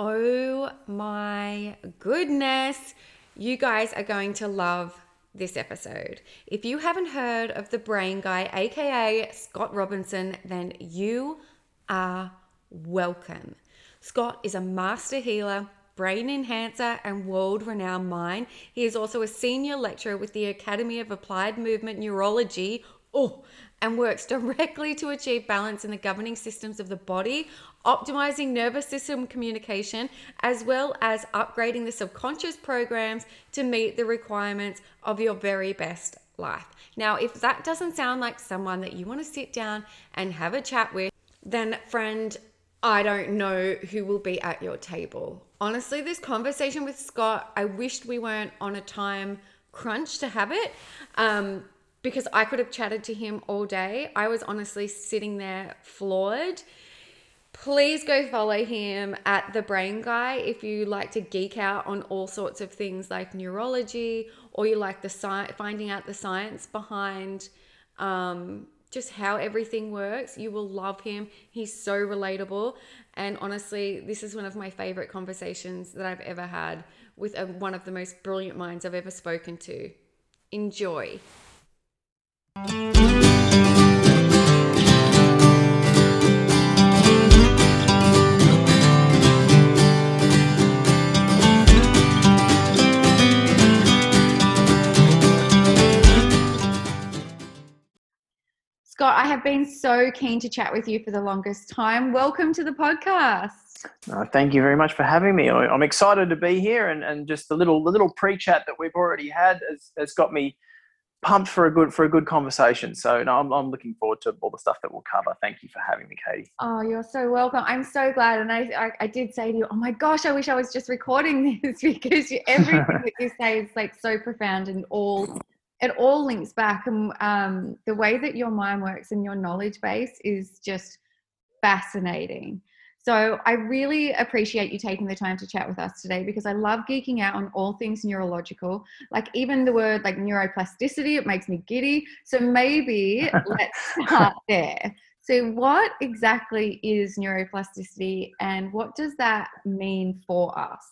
Oh my goodness. You guys are going to love this episode. If you haven't heard of the brain guy, aka Scott Robinson, then you are welcome. Scott is a master healer, brain enhancer, and world renowned mind. He is also a senior lecturer with the Academy of Applied Movement Neurology. Oh, and works directly to achieve balance in the governing systems of the body, optimizing nervous system communication, as well as upgrading the subconscious programs to meet the requirements of your very best life. Now, if that doesn't sound like someone that you want to sit down and have a chat with, then, friend, I don't know who will be at your table. Honestly, this conversation with Scott, I wished we weren't on a time crunch to have it. Um, because I could have chatted to him all day. I was honestly sitting there floored. Please go follow him at The Brain Guy if you like to geek out on all sorts of things like neurology or you like the science, finding out the science behind um, just how everything works. You will love him. He's so relatable. And honestly, this is one of my favorite conversations that I've ever had with a, one of the most brilliant minds I've ever spoken to. Enjoy. Been so keen to chat with you for the longest time. Welcome to the podcast. Uh, thank you very much for having me. I'm excited to be here, and, and just the little the little pre chat that we've already had has, has got me pumped for a good for a good conversation. So no, I'm, I'm looking forward to all the stuff that we'll cover. Thank you for having me, Katie. Oh, you're so welcome. I'm so glad. And I, I, I did say to you, oh my gosh, I wish I was just recording this because everything that you say is like so profound and all it all links back. And um, the way that your mind works and your knowledge base is just fascinating. So I really appreciate you taking the time to chat with us today because I love geeking out on all things neurological. Like even the word like neuroplasticity, it makes me giddy. So maybe let's start there. So what exactly is neuroplasticity and what does that mean for us?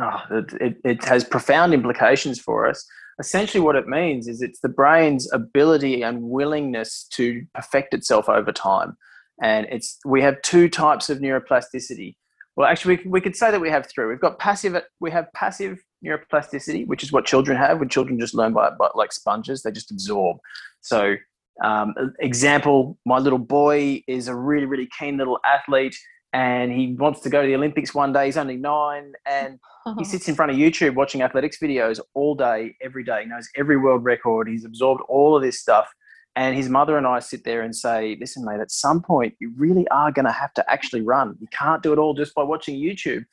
Oh, it, it, it has profound implications for us. Essentially, what it means is it's the brain's ability and willingness to perfect itself over time and it's we have two types of neuroplasticity. Well, actually, we, we could say that we have three. We've got passive. We have passive neuroplasticity, which is what children have. When children just learn by, by like sponges, they just absorb. So, um, example, my little boy is a really really keen little athlete, and he wants to go to the Olympics one day. He's only nine, and he sits in front of YouTube watching athletics videos all day, every day. He knows every world record. He's absorbed all of this stuff and his mother and I sit there and say, listen, mate, at some point you really are going to have to actually run. You can't do it all just by watching YouTube.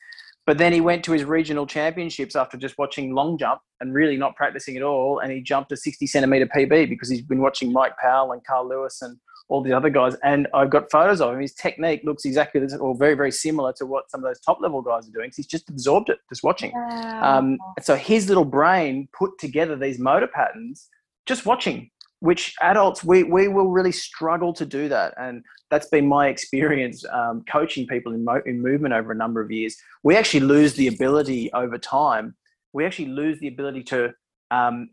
But then he went to his regional championships after just watching long jump and really not practicing at all. And he jumped a 60 centimeter PB because he's been watching Mike Powell and Carl Lewis and all the other guys. And I've got photos of him. His technique looks exactly or very, very similar to what some of those top level guys are doing. he's just absorbed it, just watching. Wow. Um, so his little brain put together these motor patterns just watching which adults we, we will really struggle to do that and that's been my experience um, coaching people in, mo- in movement over a number of years we actually lose the ability over time we actually lose the ability to um,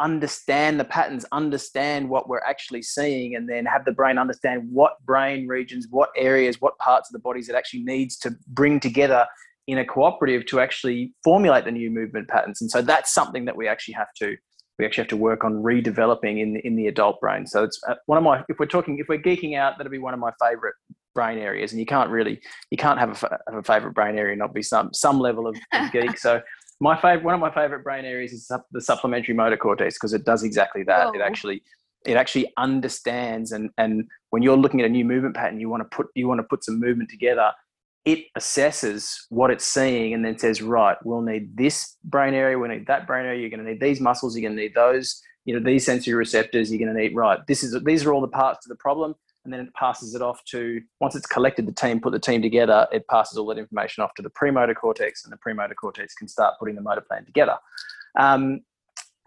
understand the patterns understand what we're actually seeing and then have the brain understand what brain regions what areas what parts of the bodies it actually needs to bring together in a cooperative to actually formulate the new movement patterns and so that's something that we actually have to we actually have to work on redeveloping in in the adult brain. So it's uh, one of my if we're talking if we're geeking out, that'll be one of my favorite brain areas. And you can't really you can't have a, have a favorite brain area and not be some some level of, of geek. So my favorite one of my favorite brain areas is the supplementary motor cortex because it does exactly that. Whoa. It oh. actually it actually understands and and when you're looking at a new movement pattern, you want to put you want to put some movement together it assesses what it's seeing and then says, right, we'll need this brain area, we need that brain area, you're going to need these muscles, you're going to need those, you know, these sensory receptors, you're going to need, right, this is, these are all the parts of the problem. And then it passes it off to, once it's collected the team, put the team together, it passes all that information off to the premotor cortex and the premotor cortex can start putting the motor plan together. Um,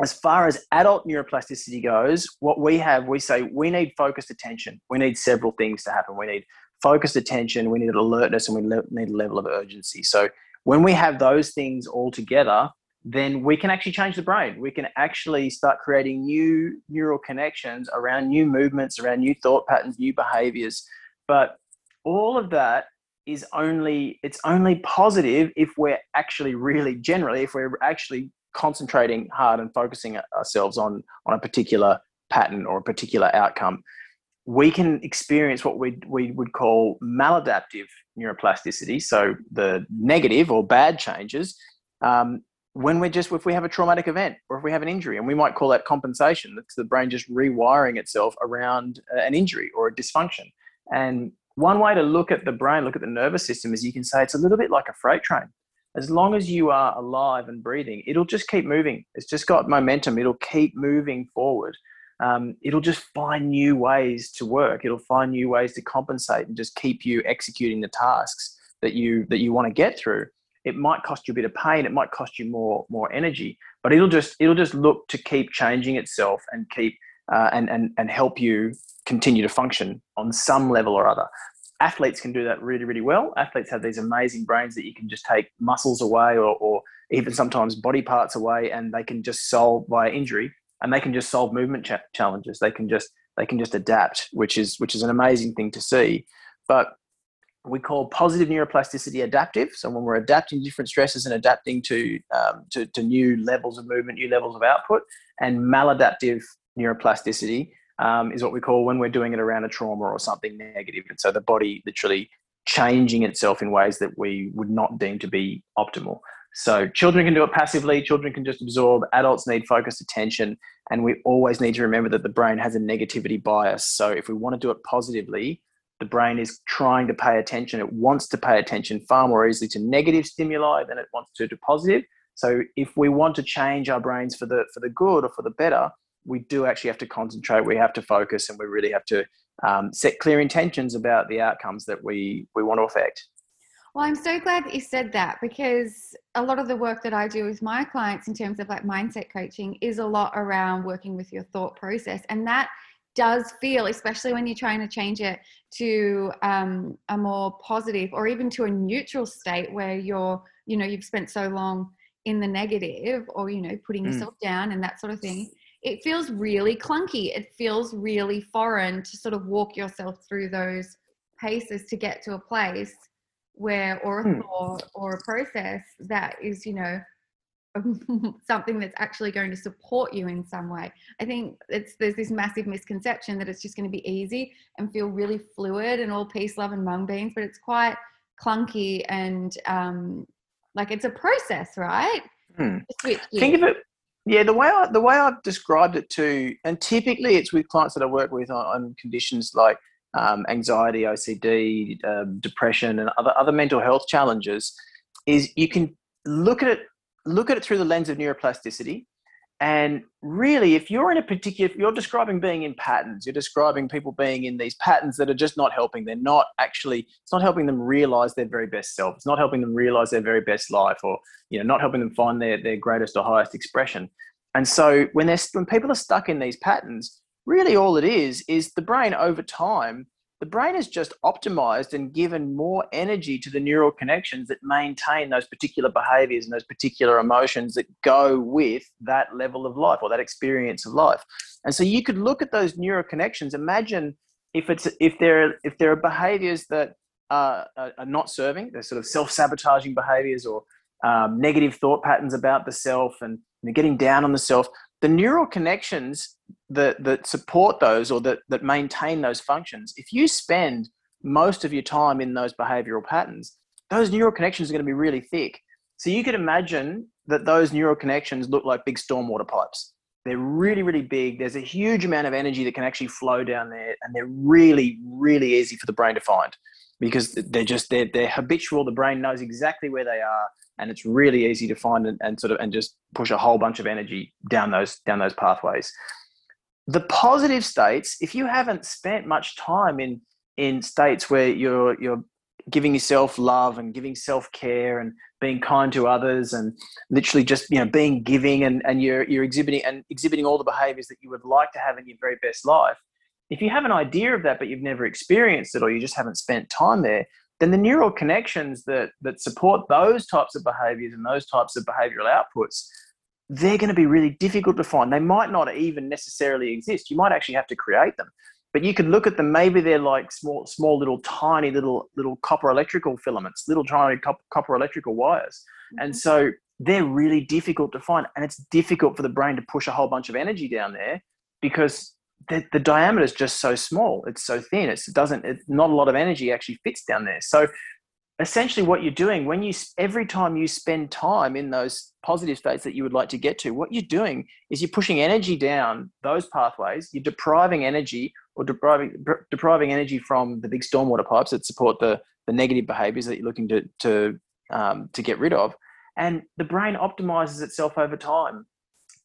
as far as adult neuroplasticity goes, what we have, we say we need focused attention. We need several things to happen. We need focused attention, we need alertness, and we need a level of urgency. So when we have those things all together, then we can actually change the brain. We can actually start creating new neural connections around new movements, around new thought patterns, new behaviors. But all of that is only it's only positive if we're actually really generally if we're actually concentrating hard and focusing ourselves on on a particular pattern or a particular outcome we can experience what we, we would call maladaptive neuroplasticity so the negative or bad changes um, when we're just if we have a traumatic event or if we have an injury and we might call that compensation that's the brain just rewiring itself around an injury or a dysfunction. And one way to look at the brain look at the nervous system is you can say it's a little bit like a freight train. As long as you are alive and breathing it'll just keep moving. It's just got momentum. It'll keep moving forward. Um, it'll just find new ways to work. It'll find new ways to compensate and just keep you executing the tasks that you that you want to get through it might cost you a bit of pain it might cost you more more energy but it'll just it'll just look to keep changing itself and keep uh, and and and help you continue to function on some level or other. Athletes can do that really really well. Athletes have these amazing brains that you can just take muscles away or, or even sometimes body parts away and they can just solve by injury and they can just solve movement cha- challenges. They can just they can just adapt which is which is an amazing thing to see. But we call positive neuroplasticity adaptive. So when we're adapting to different stresses and adapting to, um, to, to, new levels of movement, new levels of output, and maladaptive neuroplasticity um, is what we call when we're doing it around a trauma or something negative. And so the body literally changing itself in ways that we would not deem to be optimal. So children can do it passively, children can just absorb, adults need focused attention, and we always need to remember that the brain has a negativity bias. So if we want to do it positively, the brain is trying to pay attention. It wants to pay attention far more easily to negative stimuli than it wants to to positive. So if we want to change our brains for the for the good or for the better, we do actually have to concentrate. We have to focus, and we really have to um, set clear intentions about the outcomes that we we want to affect. Well, I'm so glad that you said that because a lot of the work that I do with my clients in terms of like mindset coaching is a lot around working with your thought process, and that does feel, especially when you're trying to change it to um, a more positive or even to a neutral state where you're, you know, you've spent so long in the negative or, you know, putting mm. yourself down and that sort of thing. It feels really clunky. It feels really foreign to sort of walk yourself through those paces to get to a place where, or a mm. thought or a process that is, you know, something that's actually going to support you in some way. I think it's there's this massive misconception that it's just going to be easy and feel really fluid and all peace, love, and mung beans, but it's quite clunky and um, like it's a process, right? Hmm. Think of it. Yeah, the way I, the way I've described it too, and typically it's with clients that I work with on, on conditions like um, anxiety, OCD, um, depression, and other other mental health challenges. Is you can look at it look at it through the lens of neuroplasticity. And really, if you're in a particular, if you're describing being in patterns, you're describing people being in these patterns that are just not helping. They're not actually, it's not helping them realize their very best self. It's not helping them realize their very best life or, you know, not helping them find their, their greatest or highest expression. And so when they're, when people are stuck in these patterns, really all it is, is the brain over time the brain is just optimized and given more energy to the neural connections that maintain those particular behaviors and those particular emotions that go with that level of life or that experience of life. And so you could look at those neural connections. Imagine if it's if there if there are behaviors that are, are not serving, they're sort of self-sabotaging behaviors or um, negative thought patterns about the self and you know, getting down on the self the neural connections that, that support those or that, that maintain those functions, if you spend most of your time in those behavioral patterns, those neural connections are going to be really thick. So you could imagine that those neural connections look like big stormwater pipes. They're really, really big. There's a huge amount of energy that can actually flow down there, and they're really, really easy for the brain to find because they're just they're, they're habitual. The brain knows exactly where they are and it's really easy to find and, and sort of and just push a whole bunch of energy down those down those pathways. The positive states if you haven't spent much time in in states where you're you're giving yourself love and giving self-care and being kind to others and literally just you know being giving and, and you're you're exhibiting and exhibiting all the behaviors that you would like to have in your very best life if you have an idea of that, but you've never experienced it or you just haven't spent time there, then the neural connections that, that support those types of behaviors and those types of behavioral outputs, they're going to be really difficult to find. They might not even necessarily exist. You might actually have to create them. But you could look at them, maybe they're like small, small little tiny little little copper electrical filaments, little tiny copper electrical wires. Mm-hmm. And so they're really difficult to find. And it's difficult for the brain to push a whole bunch of energy down there because the, the diameter is just so small. It's so thin. It's, it doesn't. It's not a lot of energy actually fits down there. So essentially, what you're doing when you every time you spend time in those positive states that you would like to get to, what you're doing is you're pushing energy down those pathways. You're depriving energy or depriving depriving energy from the big stormwater pipes that support the the negative behaviors that you're looking to to um, to get rid of. And the brain optimizes itself over time.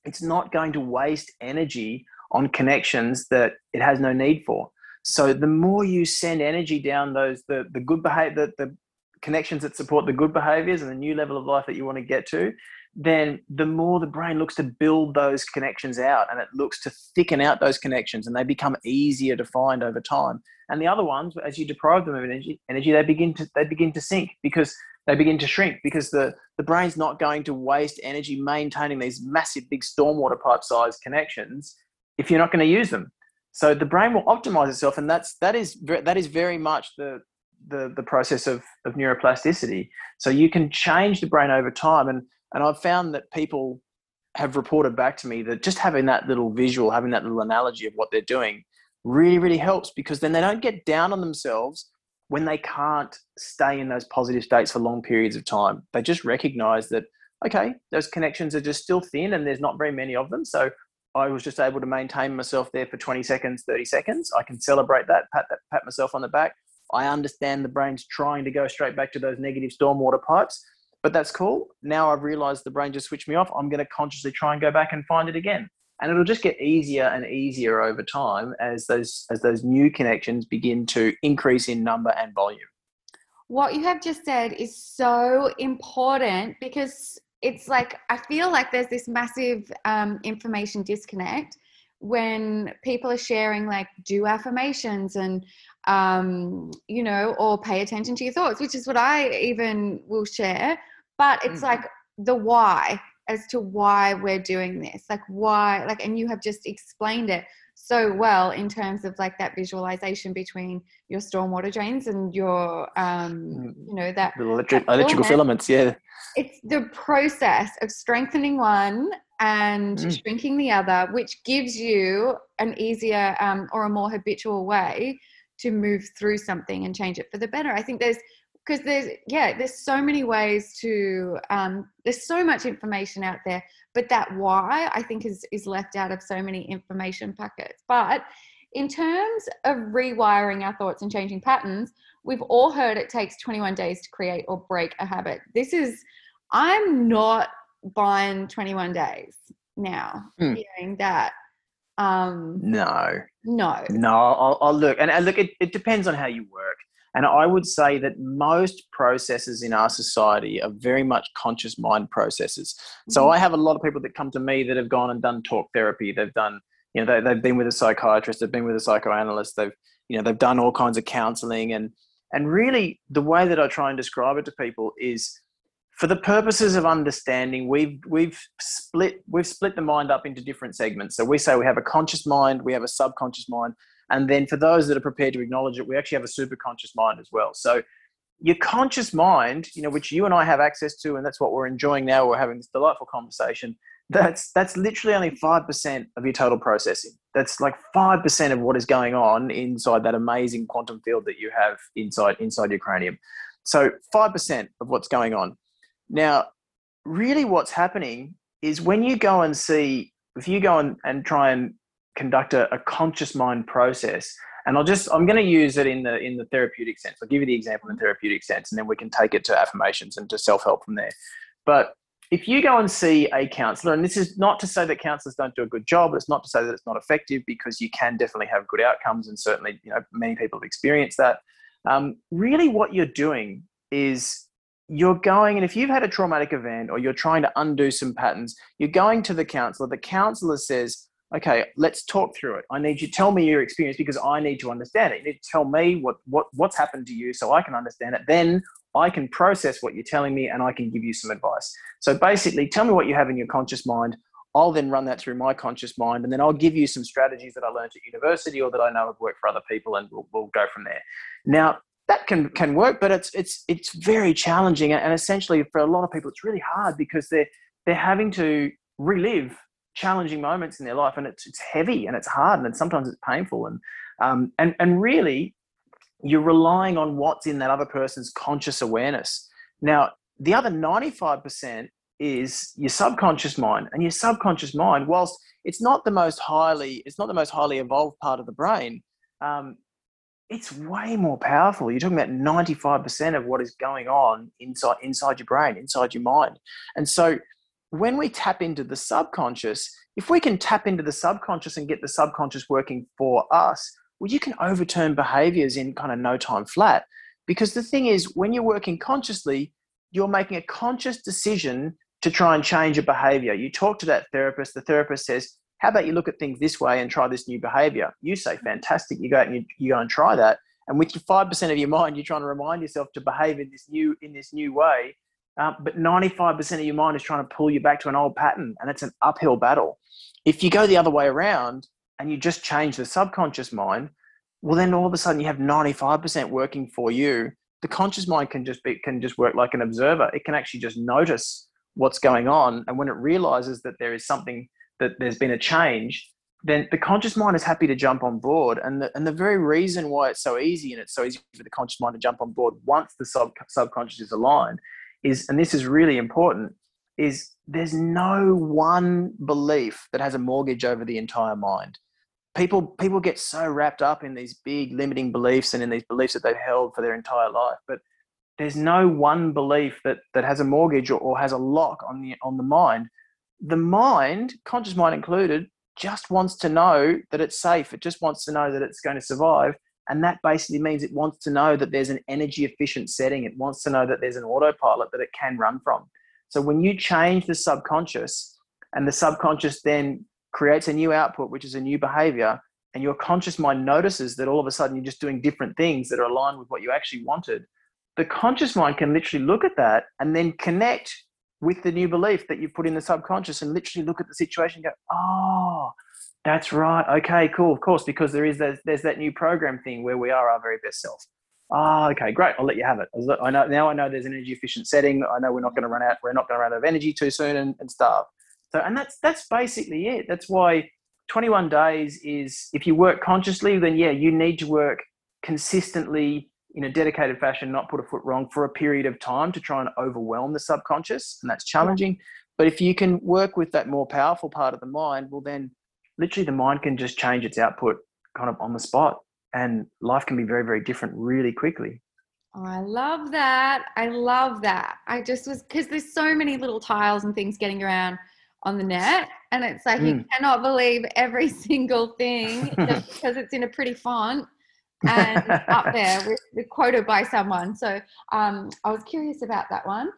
It's not going to waste energy on connections that it has no need for. So the more you send energy down those the the good behavior the, the connections that support the good behaviors and the new level of life that you want to get to, then the more the brain looks to build those connections out and it looks to thicken out those connections and they become easier to find over time. And the other ones, as you deprive them of energy, energy they begin to they begin to sink because they begin to shrink because the, the brain's not going to waste energy maintaining these massive big stormwater pipe size connections if you're not going to use them. So the brain will optimize itself, and that's that is that is very much the the, the process of, of neuroplasticity. So you can change the brain over time, and and I've found that people have reported back to me that just having that little visual, having that little analogy of what they're doing, really really helps because then they don't get down on themselves when they can't stay in those positive states for long periods of time. They just recognize that okay, those connections are just still thin, and there's not very many of them. So I was just able to maintain myself there for 20 seconds, 30 seconds. I can celebrate that, pat, that, pat myself on the back. I understand the brain's trying to go straight back to those negative stormwater pipes, but that's cool. Now I've realized the brain just switched me off. I'm going to consciously try and go back and find it again. And it'll just get easier and easier over time as those as those new connections begin to increase in number and volume. What you have just said is so important because it's like I feel like there's this massive um, information disconnect when people are sharing like do affirmations and um, you know or pay attention to your thoughts, which is what I even will share. But it's mm-hmm. like the why as to why we're doing this, like why, like, and you have just explained it so well in terms of like that visualization between your stormwater drains and your um mm. you know that the electric, that electrical filaments yeah it's the process of strengthening one and mm. shrinking the other which gives you an easier um, or a more habitual way to move through something and change it for the better i think there's because there's yeah there's so many ways to um, there's so much information out there but that why i think is is left out of so many information packets. But in terms of rewiring our thoughts and changing patterns we've all heard it takes 21 days to create or break a habit. This is i'm not buying 21 days now mm. hearing that um no. no. No i'll, I'll look and, and look it, it depends on how you work and I would say that most processes in our society are very much conscious mind processes. Mm-hmm. So I have a lot of people that come to me that have gone and done talk therapy. They've done, you know, they, have been with a psychiatrist, they've been with a psychoanalyst, they've, you know, they've done all kinds of counseling. And, and really the way that I try and describe it to people is for the purposes of understanding, we've, we've split, we've split the mind up into different segments. So we say we have a conscious mind, we have a subconscious mind, and then for those that are prepared to acknowledge it, we actually have a super conscious mind as well. So your conscious mind, you know, which you and I have access to, and that's what we're enjoying now. We're having this delightful conversation. That's that's literally only five percent of your total processing. That's like five percent of what is going on inside that amazing quantum field that you have inside inside your cranium. So five percent of what's going on. Now, really, what's happening is when you go and see, if you go and, and try and conduct a, a conscious mind process and I'll just I'm going to use it in the in the therapeutic sense. I'll give you the example in the therapeutic sense, and then we can take it to affirmations and to self help from there. But if you go and see a counselor, and this is not to say that counselors don't do a good job, it's not to say that it's not effective because you can definitely have good outcomes, and certainly you know many people have experienced that. Um, really, what you're doing is you're going, and if you've had a traumatic event or you're trying to undo some patterns, you're going to the counselor. The counselor says, okay, let's talk through it. I need you tell me your experience because I need to understand it. You need to tell me what, what what's happened to you so I can understand it. Then I can process what you're telling me and I can give you some advice. So basically, tell me what you have in your conscious mind. I'll then run that through my conscious mind, and then I'll give you some strategies that I learned at university or that I know have worked for other people, and we'll, we'll go from there. Now, that can can work, but it's it's it's very challenging, and essentially for a lot of people, it's really hard because they're they're having to relive challenging moments in their life, and it's it's heavy and it's hard, and sometimes it's painful, and um, and and really, you're relying on what's in that other person's conscious awareness. Now, the other ninety five percent is your subconscious mind, and your subconscious mind, whilst it's not the most highly it's not the most highly evolved part of the brain. Um, it's way more powerful. You're talking about 95% of what is going on inside inside your brain, inside your mind. And so when we tap into the subconscious, if we can tap into the subconscious and get the subconscious working for us, well, you can overturn behaviors in kind of no time flat. Because the thing is, when you're working consciously, you're making a conscious decision to try and change a behavior. You talk to that therapist, the therapist says, How about you look at things this way and try this new behavior? You say, Fantastic. You go out and you, you go and try that. And with your 5% of your mind, you're trying to remind yourself to behave in this new in this new way uh, but 95% of your mind is trying to pull you back to an old pattern, and it's an uphill battle. If you go the other way around and you just change the subconscious mind, well, then all of a sudden you have 95% working for you. The conscious mind can just be can just work like an observer. It can actually just notice what's going on, and when it realizes that there is something that there's been a change, then the conscious mind is happy to jump on board. And the, and the very reason why it's so easy and it's so easy for the conscious mind to jump on board once the sub, subconscious is aligned is, and this is really important, is there's no one belief that has a mortgage over the entire mind. People people get so wrapped up in these big limiting beliefs and in these beliefs that they've held for their entire life, but there's no one belief that that has a mortgage or, or has a lock on the on the mind. The mind, conscious mind included, just wants to know that it's safe. It just wants to know that it's going to survive. And that basically means it wants to know that there's an energy efficient setting. It wants to know that there's an autopilot that it can run from. So when you change the subconscious and the subconscious then creates a new output, which is a new behavior, and your conscious mind notices that all of a sudden you're just doing different things that are aligned with what you actually wanted, the conscious mind can literally look at that and then connect with the new belief that you've put in the subconscious and literally look at the situation and go, oh, that's right. Okay, cool. Of course, because there is there's, there's that new program thing where we are our very best self. Ah, oh, okay, great. I'll let you have it. I know now. I know there's an energy efficient setting. I know we're not going to run out. We're not going to run out of energy too soon and, and starve. So, and that's that's basically it. That's why 21 days is. If you work consciously, then yeah, you need to work consistently in a dedicated fashion, not put a foot wrong for a period of time to try and overwhelm the subconscious, and that's challenging. But if you can work with that more powerful part of the mind, well, then literally the mind can just change its output kind of on the spot and life can be very very different really quickly. Oh, i love that. I love that. I just was because there's so many little tiles and things getting around on the net and it's like mm. you cannot believe every single thing just because it's in a pretty font and up there with, with quoted by someone. So um, i was curious about that one.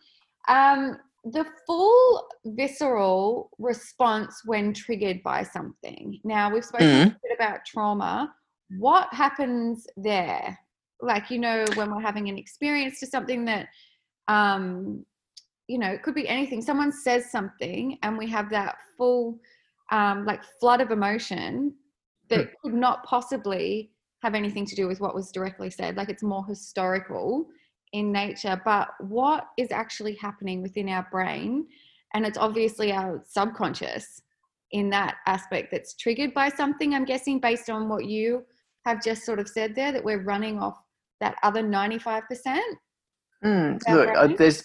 Um, the full visceral response when triggered by something. Now, we've spoken mm. a bit about trauma. What happens there? Like, you know, when we're having an experience to something that, um, you know, it could be anything. Someone says something and we have that full, um, like, flood of emotion that mm. could not possibly have anything to do with what was directly said. Like, it's more historical in nature, but what is actually happening within our brain? And it's obviously our subconscious in that aspect that's triggered by something, I'm guessing, based on what you have just sort of said there, that we're running off that other 95%. Mm, look, uh, there's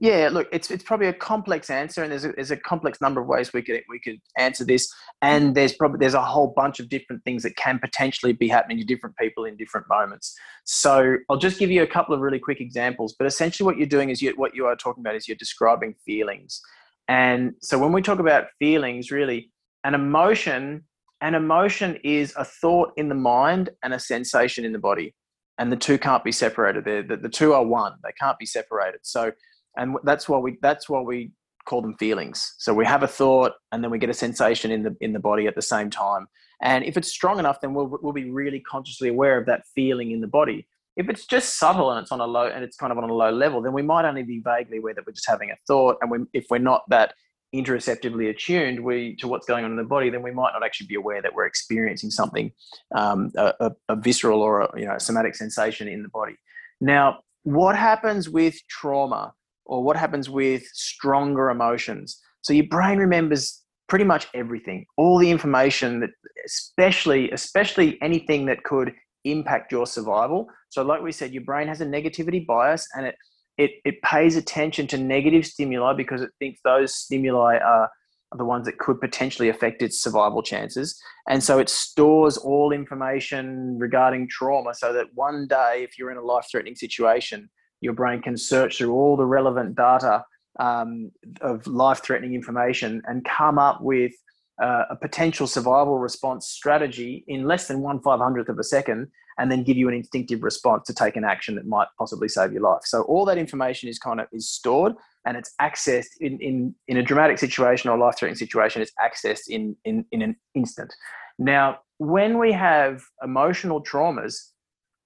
yeah, look, it's it's probably a complex answer, and there's a, there's a complex number of ways we could we could answer this, and there's probably there's a whole bunch of different things that can potentially be happening to different people in different moments. So I'll just give you a couple of really quick examples. But essentially, what you're doing is you, what you are talking about is you're describing feelings, and so when we talk about feelings, really, an emotion, an emotion is a thought in the mind and a sensation in the body, and the two can't be separated. There, the, the two are one; they can't be separated. So and that's why we that's why we call them feelings. So we have a thought, and then we get a sensation in the in the body at the same time. And if it's strong enough, then we'll we'll be really consciously aware of that feeling in the body. If it's just subtle and it's on a low and it's kind of on a low level, then we might only be vaguely aware that we're just having a thought. And we, if we're not that interoceptively attuned we to what's going on in the body, then we might not actually be aware that we're experiencing something, um, a, a, a, visceral or a, you know a somatic sensation in the body. Now, what happens with trauma, or what happens with stronger emotions? So your brain remembers pretty much everything, all the information that, especially especially anything that could impact your survival. So, like we said, your brain has a negativity bias, and it it, it pays attention to negative stimuli because it thinks those stimuli are, the ones that could potentially affect its survival chances. And so it stores all information regarding trauma so that one day, if you're in a life threatening situation, your brain can search through all the relevant data um, of life threatening information and come up with uh, a potential survival response strategy in less than one five hundredth of a second and then give you an instinctive response to take an action that might possibly save your life. So all that information is kind of is stored and it's accessed in, in, in a dramatic situation or a life-threatening situation, it's accessed in, in, in an instant. Now, when we have emotional traumas,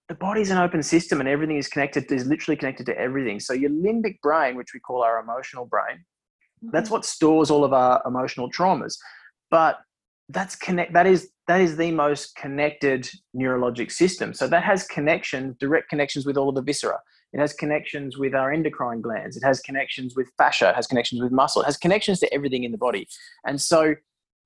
the body's an open system and everything is connected, is literally connected to everything. So your limbic brain, which we call our emotional brain, mm-hmm. that's what stores all of our emotional traumas. But that's connect that is that is the most connected neurologic system so that has connections direct connections with all of the viscera it has connections with our endocrine glands it has connections with fascia it has connections with muscle it has connections to everything in the body and so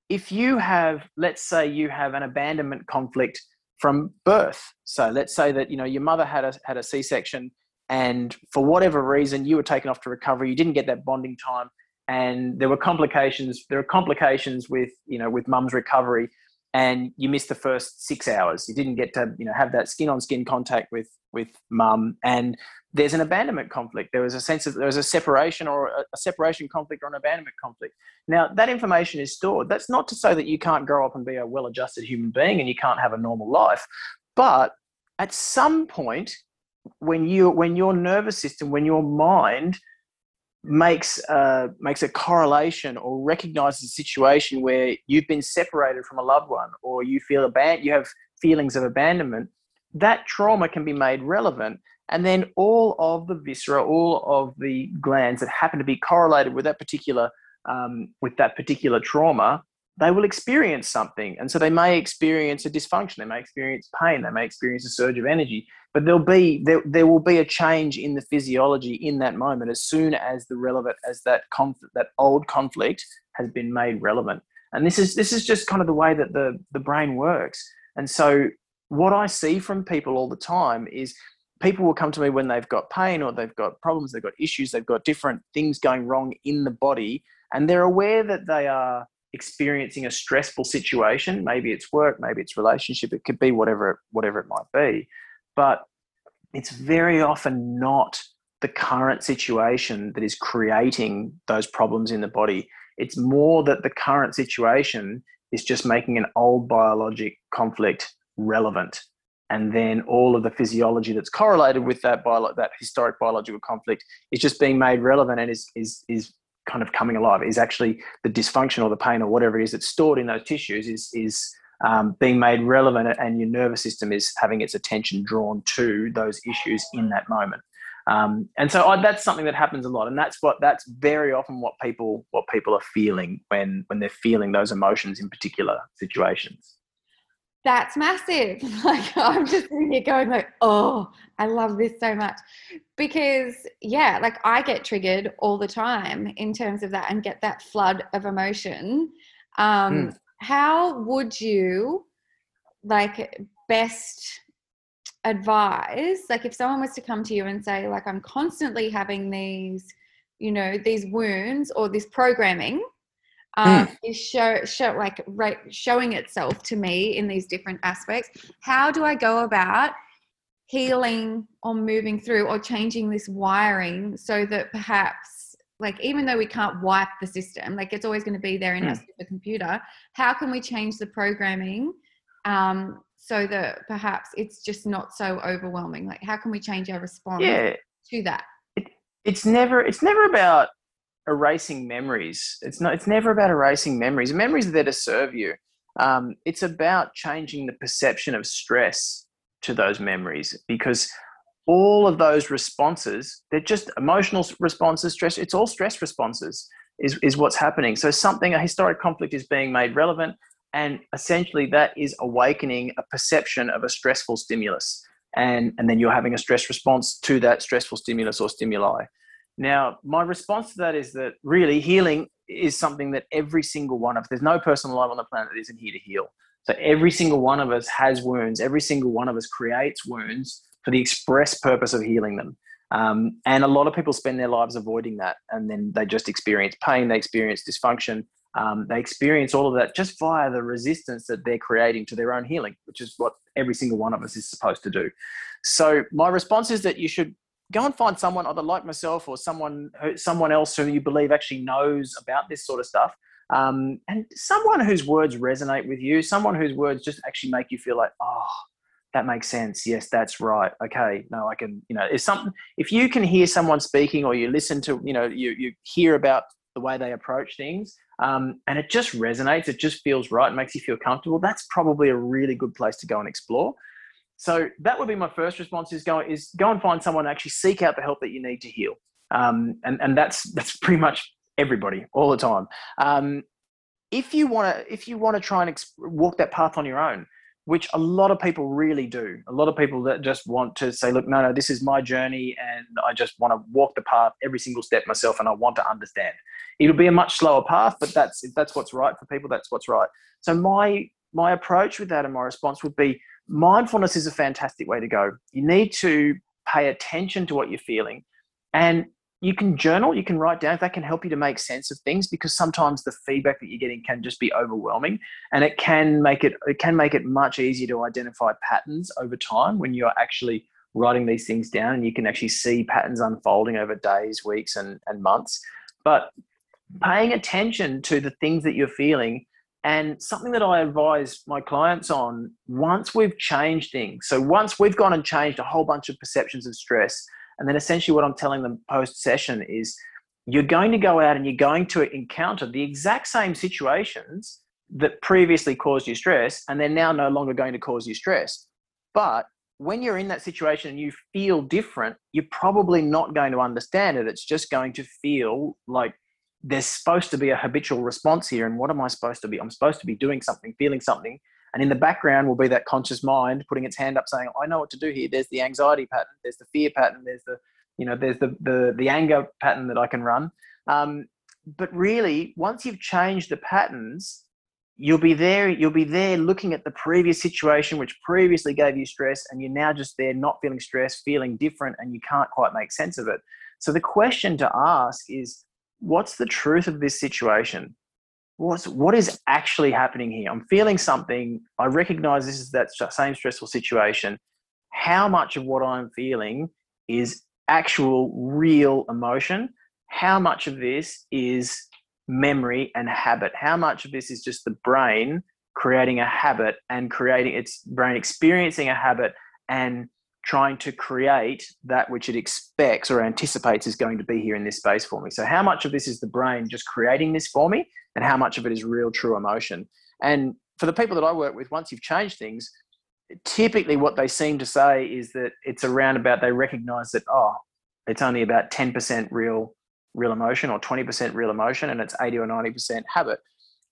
if you have let's say you have an abandonment conflict from birth. So let's say that you know your mother had a had a c-section and for whatever reason you were taken off to recovery you didn't get that bonding time and there were complications there are complications with you know with mum's recovery and you missed the first six hours. You didn't get to you know have that skin on skin contact with with mum and there's an abandonment conflict. There was a sense of there was a separation or a, a separation conflict or an abandonment conflict. Now that information is stored. That's not to say that you can't grow up and be a well adjusted human being and you can't have a normal life but at some point when you when your nervous system when your mind makes uh, makes a correlation or recognizes a situation where you've been separated from a loved one or you feel abandoned you have feelings of abandonment that trauma can be made relevant. And then all of the viscera all of the glands that happen to be correlated with that particular um, with that particular trauma they will experience something. And so they may experience a dysfunction, they may experience pain, they may experience a surge of energy, but there'll be there, there will be a change in the physiology in that moment as soon as the relevant as that conflict that old conflict has been made relevant. And this is this is just kind of the way that the, the brain works. And so what I see from people all the time is people will come to me when they've got pain or they've got problems, they've got issues, they've got different things going wrong in the body, and they're aware that they are experiencing a stressful situation maybe it's work maybe it's relationship it could be whatever whatever it might be. But it's very often not the current situation that is creating those problems in the body. It's more that the current situation is just making an old biologic conflict relevant. And then all of the physiology that's correlated with that bio- that historic biological conflict is just being made relevant and is is is kind of coming alive is actually the dysfunction or the pain or whatever it is that's stored in those tissues is is um, being made relevant and your nervous system is having its attention drawn to those issues in that moment. Um, and so I, that's something that happens a lot and that's what that's very often what people what people are feeling when when they're feeling those emotions in particular situations that's massive. Like I'm just sitting here going like, oh, I love this so much. Because yeah, like I get triggered all the time in terms of that and get that flood of emotion. Um, mm. how would you like best advise like if someone was to come to you and say like I'm constantly having these you know these wounds or this programming um, mm. is show, show like right, showing itself to me in these different aspects. How do I go about healing or moving through or changing this wiring so that perhaps like even though we can't wipe the system like it's always going to be there in mm. our computer how can we change the programming um, so that perhaps it's just not so overwhelming like how can we change our response yeah. to that it, it's never it's never about erasing memories. It's not. It's never about erasing memories. Memories are there to serve you. Um, it's about changing the perception of stress to those memories because all of those responses they're just emotional responses stress it's all stress responses is, is what's happening so something a historic conflict is being made relevant and essentially that is awakening a perception of a stressful stimulus and and then you're having a stress response to that stressful stimulus or stimuli now my response to that is that really healing is something that every single one of us, there's no person alive on the planet that isn't here to heal. So every single one of us has wounds. Every single one of us creates wounds for the express purpose of healing them. Um, and a lot of people spend their lives avoiding that and then they just experience pain they experience dysfunction um, they experience all of that just via the resistance that they're creating to their own healing, which is what every single one of us is supposed to do. So my response is that you should go and find someone either like myself or someone someone else who you believe actually knows about this sort of stuff, um, and someone whose words resonate with you, someone whose words just actually make you feel like, oh, that makes sense. Yes, that's right. Okay, no, I can. You know, if something, if you can hear someone speaking or you listen to, you know, you you hear about the way they approach things um, and it just resonates it just feels right makes you feel comfortable that's probably a really good place to go and explore so that would be my first response is go is go and find someone actually seek out the help that you need to heal um, and and that's that's pretty much everybody all the time um, if you want to if you want to try and ex- walk that path on your own which a lot of people really do. A lot of people that just want to say, look, no, no, this is my journey and I just want to walk the path every single step myself and I want to understand. It'll be a much slower path, but that's if that's what's right for people, that's what's right. So my my approach with that and my response would be mindfulness is a fantastic way to go. You need to pay attention to what you're feeling. And you can journal, you can write down. if That can help you to make sense of things because sometimes the feedback that you're getting can just be overwhelming, and it can make it it can make it much easier to identify patterns over time when you're actually writing these things down, and you can actually see patterns unfolding over days, weeks, and and months. But paying attention to the things that you're feeling and something that I advise my clients on once we've changed things. So once we've gone and changed a whole bunch of perceptions of stress and then essentially what I'm telling them post session is you're going to go out and you're going to encounter the exact same situations that previously caused you stress and they're now no longer going to cause you stress. But when you're in that situation and you feel different, you're probably not going to understand it. It's just going to feel like there's supposed to be a habitual response here. And what am I supposed to be? I'm supposed to be doing something, feeling something, and in the background will be that conscious mind putting its hand up saying, I know what to do here. There's the anxiety pattern, there's the fear pattern, there's the, you know, there's the the, the anger pattern that I can run. Um, but really, once you've changed the patterns, you'll be there, you'll be there looking at the previous situation which previously gave you stress, and you're now just there not feeling stress, feeling different, and you can't quite make sense of it. So the question to ask is, what's the truth of this situation? what's what is actually happening here? I'm feeling something. I recognize this is that same stressful situation. How much of what I'm feeling is actual real emotion? How much of this is memory and habit? How much of this is just the brain creating a habit and creating its brain experiencing a habit and trying to create that which it expects or anticipates is going to be here in this space for me. So, how much of this is the brain just creating this for me, and how much of it is real, true emotion? And for the people that I work with, once you've changed things, typically what they seem to say is that it's around about they recognize that, oh, it's only about 10% real real emotion or 20% real emotion and it's 80 or 90% habit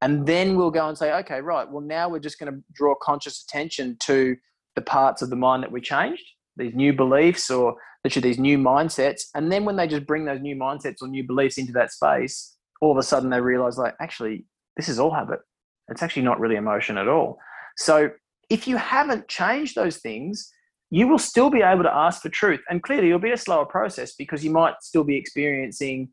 and then we'll go and say okay right well now we're just going to draw conscious attention to the parts of the mind that we changed these new beliefs or literally these new mindsets. And then when they just bring those new mindsets or new beliefs into that space, all of a sudden they realize like, actually, this is all habit. It's actually not really emotion at all. So if you haven't changed those things, you will still be able to ask for truth. And clearly it'll be a slower process because you might still be experiencing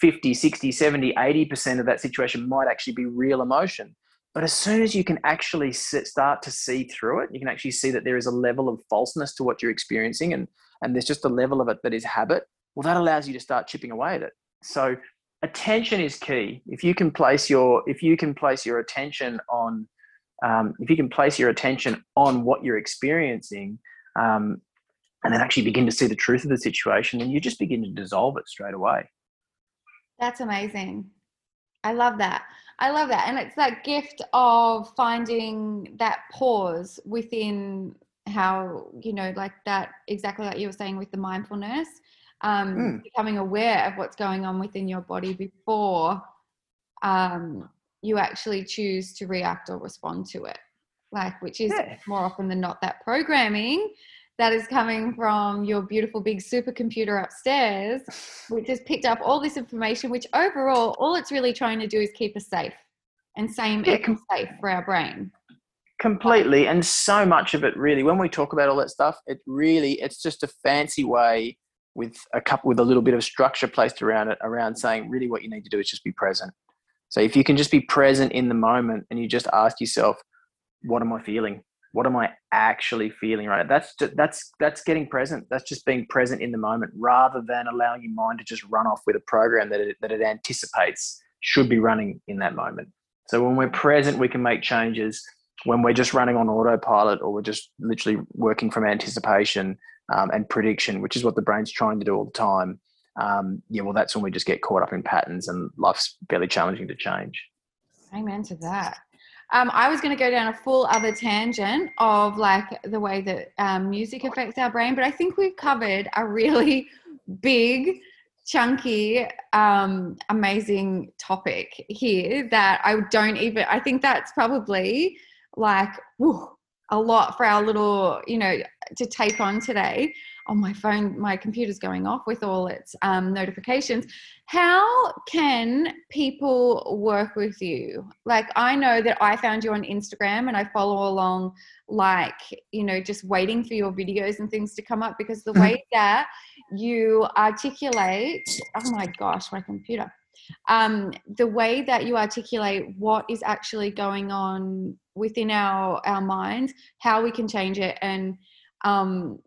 50, 60, 70, 80% of that situation might actually be real emotion. But as soon as you can actually sit, start to see through it, you can actually see that there is a level of falseness to what you're experiencing, and and there's just a level of it that is habit. Well, that allows you to start chipping away at it. So attention is key. If you can place your if you can place your attention on um, if you can place your attention on what you're experiencing, um, and then actually begin to see the truth of the situation, then you just begin to dissolve it straight away. That's amazing. I love that. I love that. And it's that gift of finding that pause within how, you know, like that, exactly like you were saying with the mindfulness, um, mm. becoming aware of what's going on within your body before um, you actually choose to react or respond to it. Like, which is yeah. more often than not that programming that is coming from your beautiful big supercomputer upstairs, which has picked up all this information, which overall, all it's really trying to do is keep us safe and same yeah, com- safe for our brain. Completely. And so much of it really, when we talk about all that stuff, it really, it's just a fancy way with a couple with a little bit of structure placed around it, around saying really what you need to do is just be present. So if you can just be present in the moment and you just ask yourself, what am I feeling? What am I actually feeling right? That's that's that's getting present. That's just being present in the moment, rather than allowing your mind to just run off with a program that it, that it anticipates should be running in that moment. So when we're present, we can make changes. When we're just running on autopilot, or we're just literally working from anticipation um, and prediction, which is what the brain's trying to do all the time. Um, yeah, well, that's when we just get caught up in patterns, and life's fairly challenging to change. Amen to that. Um, I was going to go down a full other tangent of like the way that um, music affects our brain, but I think we've covered a really big, chunky, um, amazing topic here that I don't even, I think that's probably like whew, a lot for our little, you know, to take on today on my phone, my computer's going off with all its um, notifications. How can people work with you? Like, I know that I found you on Instagram and I follow along, like, you know, just waiting for your videos and things to come up because the way that you articulate, oh my gosh, my computer. Um, the way that you articulate what is actually going on within our our minds, how we can change it, and um,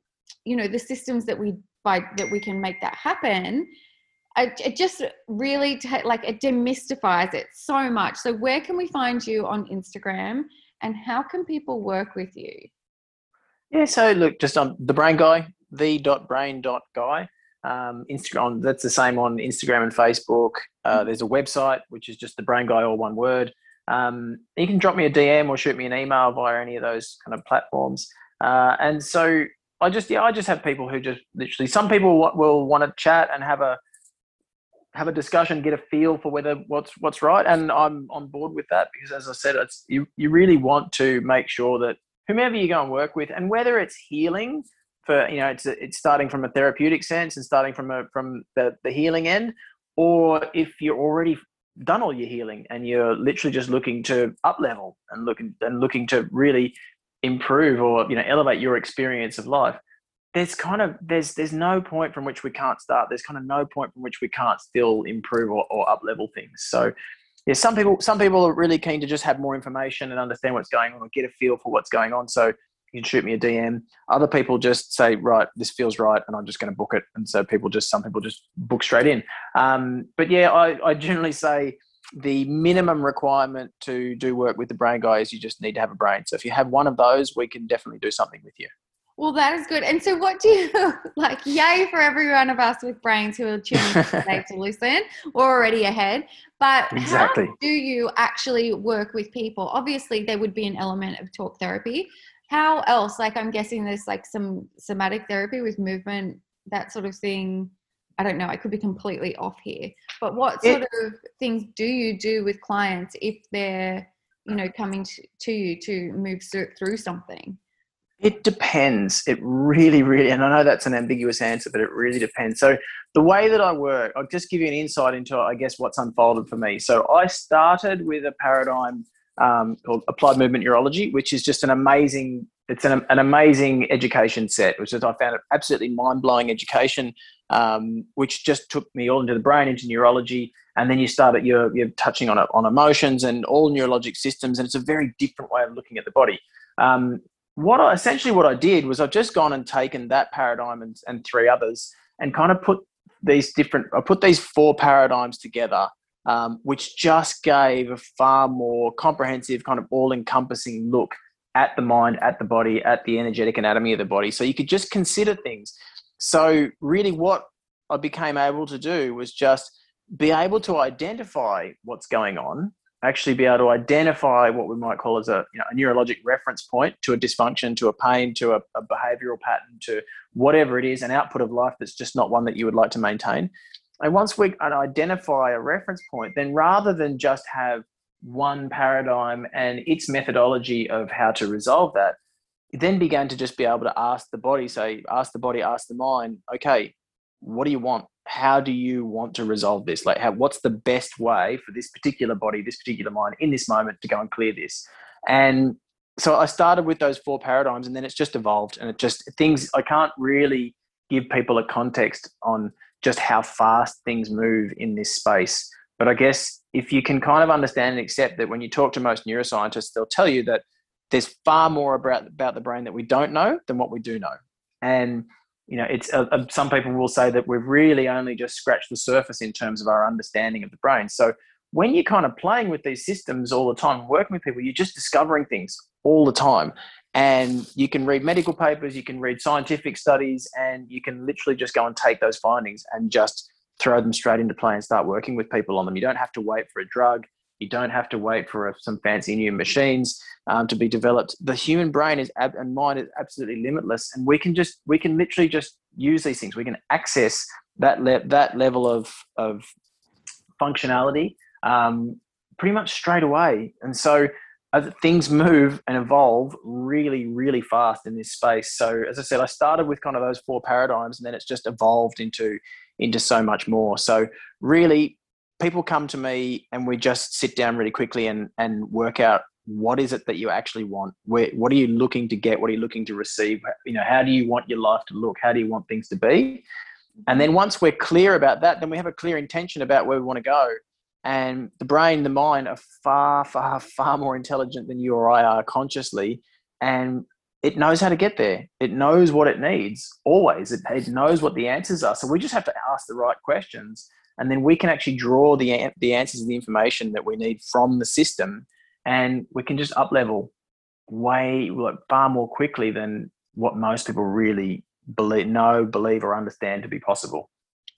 you know the systems that we by that we can make that happen it just really t- like it demystifies it so much. So where can we find you on instagram and how can people work with you? Yeah so look just on the brain guy the dot brain dot guy um, instagram that's the same on instagram and facebook. Uh, mm-hmm. there's a website which is just the brain guy all one word. Um, you can drop me a dm or shoot me an email via any of those kind of platforms. Uh, and so I just yeah, I just have people who just literally. Some people will, will want to chat and have a have a discussion, get a feel for whether what's what's right, and I'm on board with that because, as I said, it's you you really want to make sure that whomever you go and work with, and whether it's healing for you know it's it's starting from a therapeutic sense and starting from a from the the healing end, or if you're already done all your healing and you're literally just looking to up level and looking and looking to really improve or you know elevate your experience of life there's kind of there's there's no point from which we can't start. There's kind of no point from which we can't still improve or, or up level things. So yeah some people some people are really keen to just have more information and understand what's going on or get a feel for what's going on. So you can shoot me a dm other people just say right this feels right and i'm just going to book it. And so people just some people just book straight in. Um, but yeah I, I generally say the minimum requirement to do work with the brain guy is you just need to have a brain. So if you have one of those, we can definitely do something with you. Well, that is good. And so, what do you like? Yay for every one of us with brains who are tuning today to listen. We're already ahead. But exactly. how do you actually work with people? Obviously, there would be an element of talk therapy. How else? Like, I'm guessing there's like some somatic therapy with movement, that sort of thing. I don't know. I could be completely off here. But what sort it, of things do you do with clients if they're, you know, coming to, to you to move through something? It depends. It really, really, and I know that's an ambiguous answer, but it really depends. So, the way that I work, I'll just give you an insight into, I guess, what's unfolded for me. So, I started with a paradigm um, called Applied Movement Neurology, which is just an amazing, it's an, an amazing education set, which is I found it absolutely mind blowing education um, which just took me all into the brain, into neurology. And then you start at you're, you're touching on on emotions and all neurologic systems, and it's a very different way of looking at the body. Um, what I, essentially what I did was I've just gone and taken that paradigm and, and three others and kind of put these different I put these four paradigms together, um, which just gave a far more comprehensive, kind of all-encompassing look at the mind, at the body, at the energetic anatomy of the body. So you could just consider things so really what I became able to do was just be able to identify what's going on, actually be able to identify what we might call as a, you know, a neurologic reference point to a dysfunction, to a pain, to a, a behavioral pattern, to whatever it is, an output of life that's just not one that you would like to maintain. And once we identify a reference point, then rather than just have one paradigm and its methodology of how to resolve that, then began to just be able to ask the body, say, ask the body, ask the mind, okay, what do you want? How do you want to resolve this? Like, how, what's the best way for this particular body, this particular mind in this moment to go and clear this? And so I started with those four paradigms and then it's just evolved and it just things, I can't really give people a context on just how fast things move in this space. But I guess if you can kind of understand and accept that when you talk to most neuroscientists, they'll tell you that there's far more about, about the brain that we don't know than what we do know. And you know, it's uh, uh, some people will say that we've really only just scratched the surface in terms of our understanding of the brain. So when you're kind of playing with these systems all the time, working with people, you're just discovering things all the time. And you can read medical papers, you can read scientific studies, and you can literally just go and take those findings and just throw them straight into play and start working with people on them. You don't have to wait for a drug. You don't have to wait for a, some fancy new machines um, to be developed. The human brain is ab- and mind is absolutely limitless, and we can just we can literally just use these things. We can access that le- that level of of functionality um, pretty much straight away. And so uh, things move and evolve really, really fast in this space. So as I said, I started with kind of those four paradigms, and then it's just evolved into into so much more. So really people come to me and we just sit down really quickly and, and work out what is it that you actually want? Where, what are you looking to get? What are you looking to receive? You know how do you want your life to look? How do you want things to be? And then once we're clear about that then we have a clear intention about where we want to go. And the brain the mind are far far far more intelligent than you or i are consciously. And it knows how to get there. It knows what it needs always. It, it knows what the answers are. So we just have to ask the right questions and then we can actually draw the the answers and the information that we need from the system, and we can just up level way like far more quickly than what most people really believe, know, believe, or understand to be possible.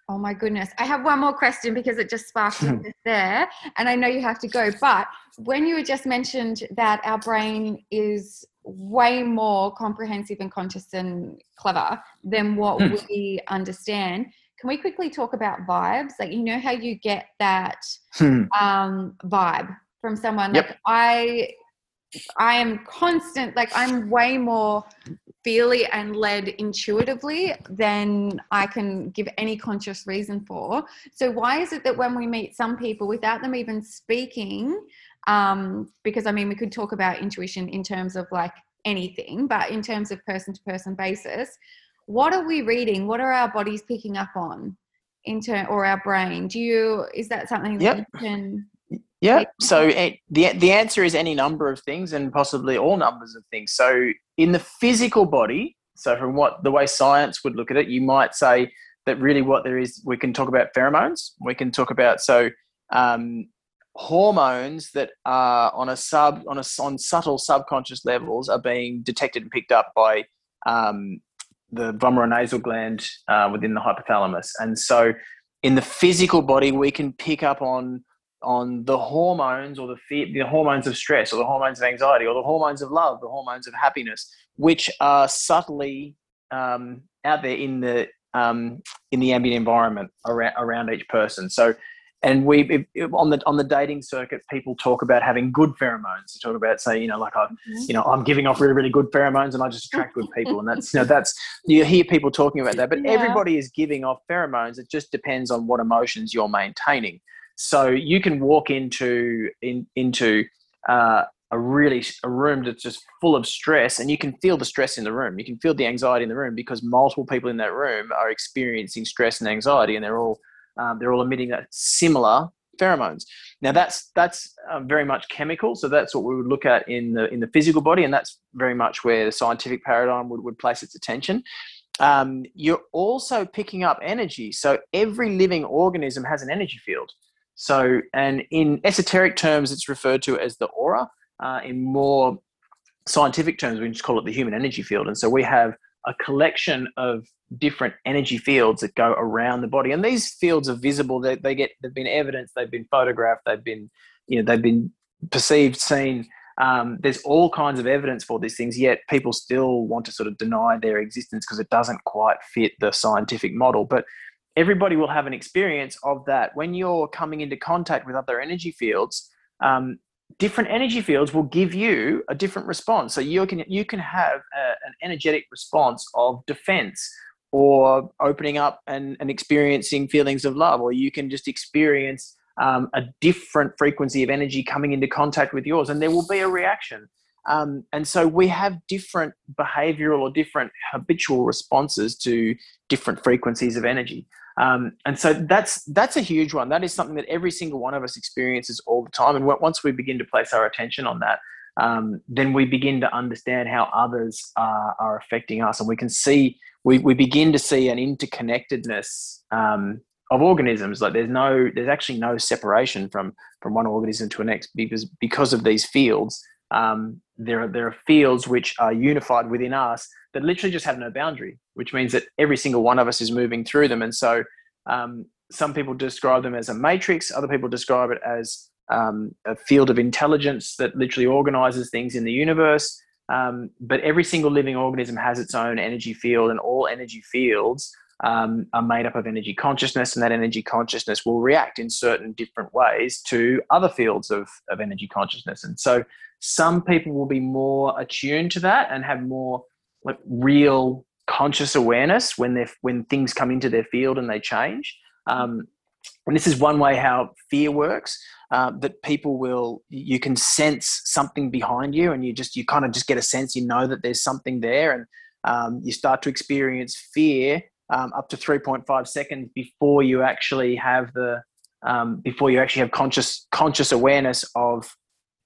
Oh my goodness. I have one more question because it just sparked there. And I know you have to go. But when you just mentioned that our brain is way more comprehensive and conscious and clever than what hmm. we understand, can we quickly talk about vibes? Like, you know how you get that hmm. um, vibe from someone? Yep. Like, I, I am constant. Like, I'm way more feely and led intuitively than I can give any conscious reason for. So, why is it that when we meet some people without them even speaking, um, because I mean, we could talk about intuition in terms of like anything, but in terms of person to person basis, what are we reading? What are our bodies picking up on into or our brain? Do you is that something that you can yeah. So the the answer is any number of things, and possibly all numbers of things. So in the physical body, so from what the way science would look at it, you might say that really what there is, we can talk about pheromones. We can talk about so um, hormones that are on a sub on a on subtle subconscious levels are being detected and picked up by um, the vomeronasal gland uh, within the hypothalamus. And so in the physical body, we can pick up on on the hormones or the fear, the hormones of stress or the hormones of anxiety or the hormones of love, the hormones of happiness, which are subtly um, out there in the um, in the ambient environment around, around each person. So and we on the on the dating circuit people talk about having good pheromones. They talk about say you know like i mm-hmm. you know i'm giving off really really good pheromones and i just attract good people. And that's you know that's you hear people talking about that but yeah. everybody is giving off pheromones. It just depends on what emotions you're maintaining. So you can walk into in, into uh, a really a room that's just full of stress and you can feel the stress in the room. You can feel the anxiety in the room because multiple people in that room are experiencing stress and anxiety and they're all um, they're all emitting a similar pheromones. Now that's that's uh, very much chemical, so that's what we would look at in the in the physical body, and that's very much where the scientific paradigm would, would place its attention. Um, you're also picking up energy, so every living organism has an energy field. So, and in esoteric terms, it's referred to as the aura. Uh, in more scientific terms, we just call it the human energy field. And so we have a collection of different energy fields that go around the body, and these fields are visible. They, they get they've been evidenced, they've been photographed, they've been you know they've been perceived, seen. Um, there's all kinds of evidence for these things, yet people still want to sort of deny their existence because it doesn't quite fit the scientific model. But everybody will have an experience of that when you're coming into contact with other energy fields. Um, different energy fields will give you a different response. So you can you can have a, an energetic response of defense or opening up and, and experiencing feelings of love, or you can just experience um, a different frequency of energy coming into contact with yours, and there will be a reaction. Um, and so we have different behavioral or different habitual responses to different frequencies of energy. Um, and so that's that's a huge one. That is something that every single one of us experiences all the time. And once we begin to place our attention on that, um, then we begin to understand how others are, are affecting us, and we can see we, we begin to see an interconnectedness um, of organisms. Like there's no there's actually no separation from from one organism to the next because because of these fields. Um, there are there are fields which are unified within us that literally just have no boundary, which means that every single one of us is moving through them. And so um, some people describe them as a matrix, other people describe it as um, a field of intelligence that literally organizes things in the universe. Um, but every single living organism has its own energy field, and all energy fields um, are made up of energy consciousness, and that energy consciousness will react in certain different ways to other fields of, of energy consciousness. And so some people will be more attuned to that and have more like real conscious awareness when they when things come into their field and they change. Um, and this is one way how fear works. Uh, that people will you can sense something behind you, and you just you kind of just get a sense. You know that there's something there, and um, you start to experience fear um, up to 3.5 seconds before you actually have the um, before you actually have conscious conscious awareness of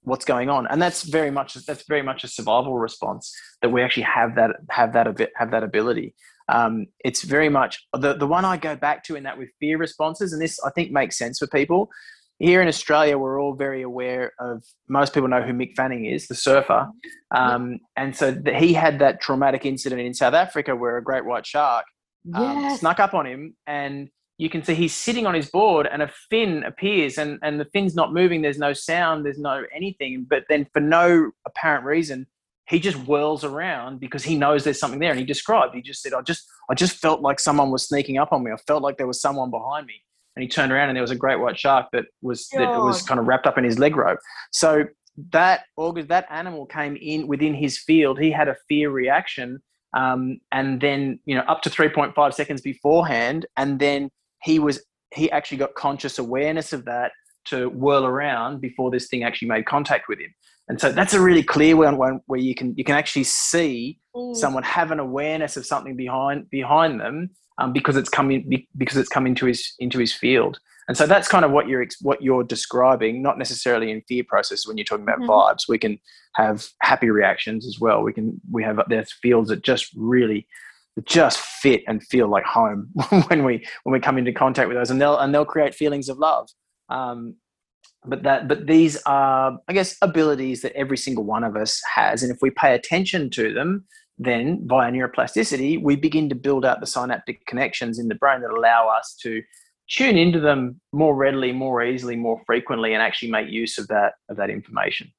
what's going on. And that's very much that's very much a survival response that we actually have that have that have that ability. Um, it's very much the, the one i go back to in that with fear responses and this i think makes sense for people. Here in australia we're all very aware of most people know who mick fanning is the surfer. Um, and so the, he had that traumatic incident in south africa where a great white shark um, snuck up on him and you can see he's sitting on his board and a fin appears and, and the fin's not moving. There's no sound, there's no anything. But then for no apparent reason, he just whirls around because he knows there's something there. And he described, he just said, I just, I just felt like someone was sneaking up on me. I felt like there was someone behind me. And he turned around and there was a great white shark that was, that was kind of wrapped up in his leg rope. So that August, that animal came in within his field. He had a fear reaction. Um, and then, you know, up to 3.5 seconds beforehand. And then he was he actually got conscious awareness of that to whirl around before this thing actually made contact with him. And so that's a really clear one, one where you can you can actually see mm. someone have an awareness of something behind behind them um, because it's coming because it's come into his into his field. And so that's kind of what you're what you're describing, not necessarily in fear processes when you're talking about mm-hmm. vibes. We can have happy reactions as well. We can we have there's fields that just really just fit and feel like home when we when we come into contact with those and they'll and they'll create feelings of love um, but that but these are i guess abilities that every single one of us has and if we pay attention to them then via neuroplasticity we begin to build out the synaptic connections in the brain that allow us to tune into them more readily more easily more frequently and actually make use of that of that information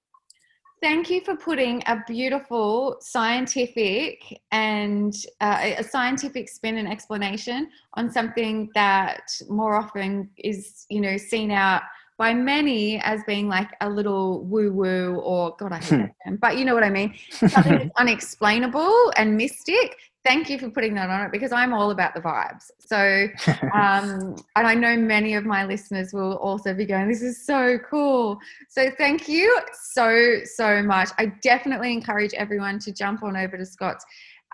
Thank you for putting a beautiful scientific and uh, a scientific spin and explanation on something that more often is, you know, seen out by many as being like a little woo woo or God, I hate that term, but you know what I mean? Something that's unexplainable and mystic thank you for putting that on it because I'm all about the vibes. So, um, and I know many of my listeners will also be going, this is so cool. So, thank you so, so much. I definitely encourage everyone to jump on over to Scott's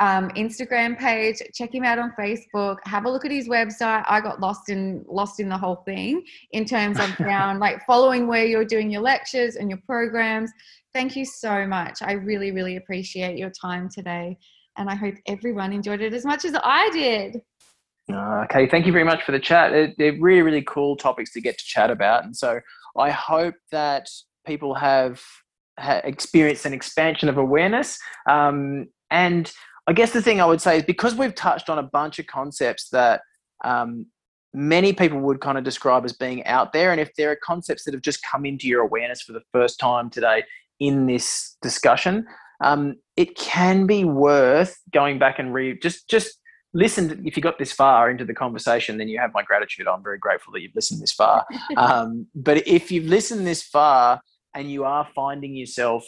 um, Instagram page, check him out on Facebook, have a look at his website. I got lost in lost in the whole thing in terms of down like following where you're doing your lectures and your programs. Thank you so much. I really, really appreciate your time today and I hope everyone enjoyed it as much as I did. Uh, okay, thank you very much for the chat. They're really, really cool topics to get to chat about. And so I hope that people have, have experienced an expansion of awareness. Um, and I guess the thing I would say is because we've touched on a bunch of concepts that um, many people would kind of describe as being out there, and if there are concepts that have just come into your awareness for the first time today in this discussion, um, it can be worth going back and re just just listen. If you got this far into the conversation, then you have my gratitude. I'm very grateful that you've listened this far. um, but if you've listened this far and you are finding yourself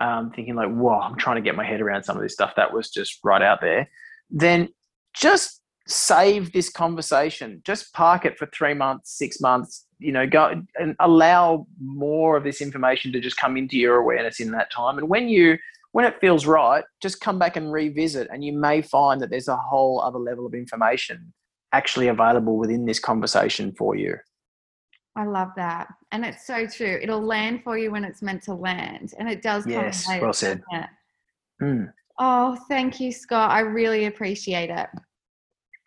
um, thinking like, "Whoa, I'm trying to get my head around some of this stuff that was just right out there," then just save this conversation. Just park it for three months, six months. You know, go and allow more of this information to just come into your awareness in that time. And when you when it feels right, just come back and revisit, and you may find that there's a whole other level of information actually available within this conversation for you. I love that. And it's so true. It'll land for you when it's meant to land. And it does Yes, well said. Mm. Oh, thank you, Scott. I really appreciate it.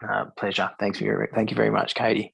Uh, pleasure. Thanks for your, thank you very much, Katie.